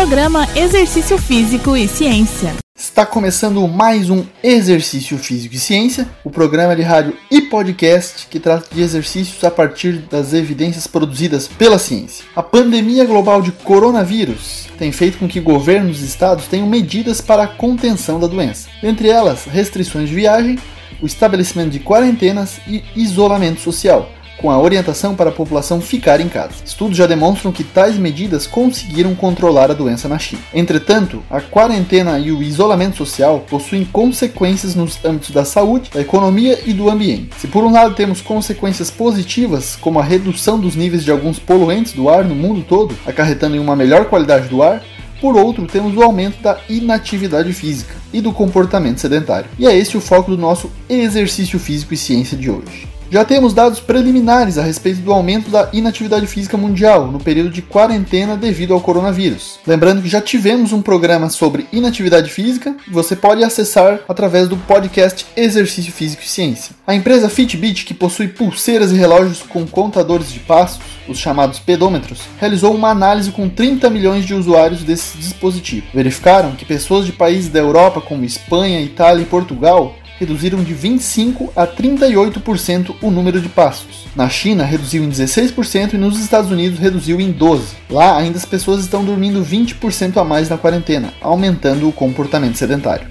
Programa Exercício Físico e Ciência. Está começando mais um Exercício Físico e Ciência, o programa de rádio e podcast que trata de exercícios a partir das evidências produzidas pela ciência. A pandemia global de coronavírus tem feito com que governos e estados tenham medidas para a contenção da doença, entre elas restrições de viagem, o estabelecimento de quarentenas e isolamento social com a orientação para a população ficar em casa. Estudos já demonstram que tais medidas conseguiram controlar a doença na China. Entretanto, a quarentena e o isolamento social possuem consequências nos âmbitos da saúde, da economia e do ambiente. Se por um lado temos consequências positivas, como a redução dos níveis de alguns poluentes do ar no mundo todo, acarretando em uma melhor qualidade do ar, por outro, temos o aumento da inatividade física e do comportamento sedentário. E é esse o foco do nosso exercício físico e ciência de hoje. Já temos dados preliminares a respeito do aumento da inatividade física mundial no período de quarentena devido ao coronavírus. Lembrando que já tivemos um programa sobre inatividade física, você pode acessar através do podcast Exercício Físico e Ciência. A empresa Fitbit, que possui pulseiras e relógios com contadores de passos, os chamados pedômetros, realizou uma análise com 30 milhões de usuários desse dispositivo. Verificaram que pessoas de países da Europa como Espanha, Itália e Portugal reduziram de 25% a 38% o número de passos. Na China, reduziu em 16% e nos Estados Unidos reduziu em 12%. Lá, ainda as pessoas estão dormindo 20% a mais na quarentena, aumentando o comportamento sedentário.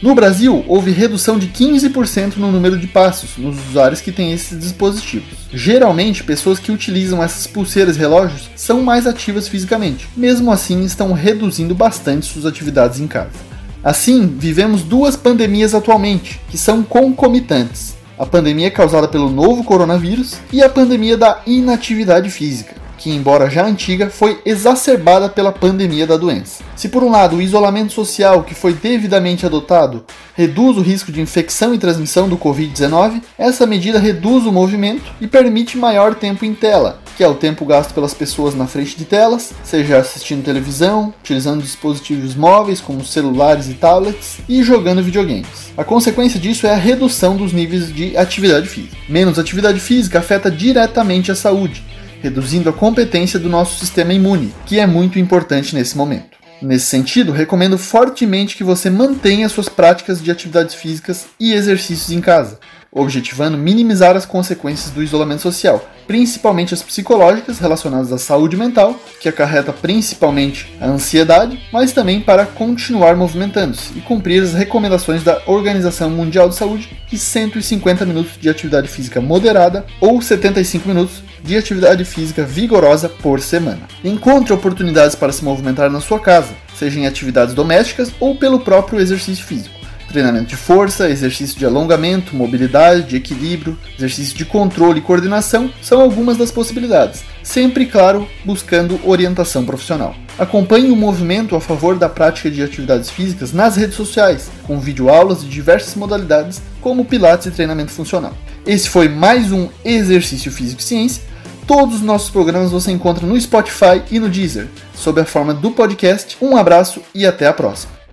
No Brasil, houve redução de 15% no número de passos nos usuários que têm esses dispositivos. Geralmente, pessoas que utilizam essas pulseiras e relógios são mais ativas fisicamente. Mesmo assim, estão reduzindo bastante suas atividades em casa. Assim, vivemos duas pandemias atualmente, que são concomitantes: a pandemia causada pelo novo coronavírus e a pandemia da inatividade física que, embora já antiga, foi exacerbada pela pandemia da doença. Se, por um lado, o isolamento social que foi devidamente adotado reduz o risco de infecção e transmissão do Covid-19, essa medida reduz o movimento e permite maior tempo em tela, que é o tempo gasto pelas pessoas na frente de telas, seja assistindo televisão, utilizando dispositivos móveis como celulares e tablets e jogando videogames. A consequência disso é a redução dos níveis de atividade física. Menos atividade física afeta diretamente a saúde, reduzindo a competência do nosso sistema imune, que é muito importante nesse momento. Nesse sentido, recomendo fortemente que você mantenha suas práticas de atividades físicas e exercícios em casa, objetivando minimizar as consequências do isolamento social, principalmente as psicológicas relacionadas à saúde mental, que acarreta principalmente a ansiedade, mas também para continuar movimentando-se e cumprir as recomendações da Organização Mundial de Saúde de 150 minutos de atividade física moderada ou 75 minutos de atividade física vigorosa por semana. Encontre oportunidades para se movimentar na sua casa, seja em atividades domésticas ou pelo próprio exercício físico treinamento de força, exercício de alongamento, mobilidade, de equilíbrio, exercício de controle e coordenação são algumas das possibilidades, sempre, claro, buscando orientação profissional. Acompanhe o movimento a favor da prática de atividades físicas nas redes sociais, com videoaulas de diversas modalidades, como Pilates e treinamento funcional. Esse foi mais um Exercício Físico e Ciência. Todos os nossos programas você encontra no Spotify e no Deezer, sob a forma do podcast. Um abraço e até a próxima.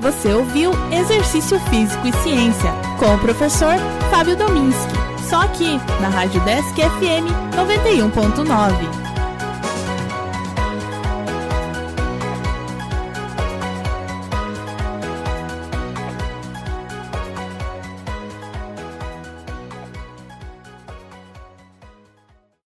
Você ouviu Exercício Físico e Ciência com o professor Fábio Dominski. Só aqui na Rádio Desk FM 91.9.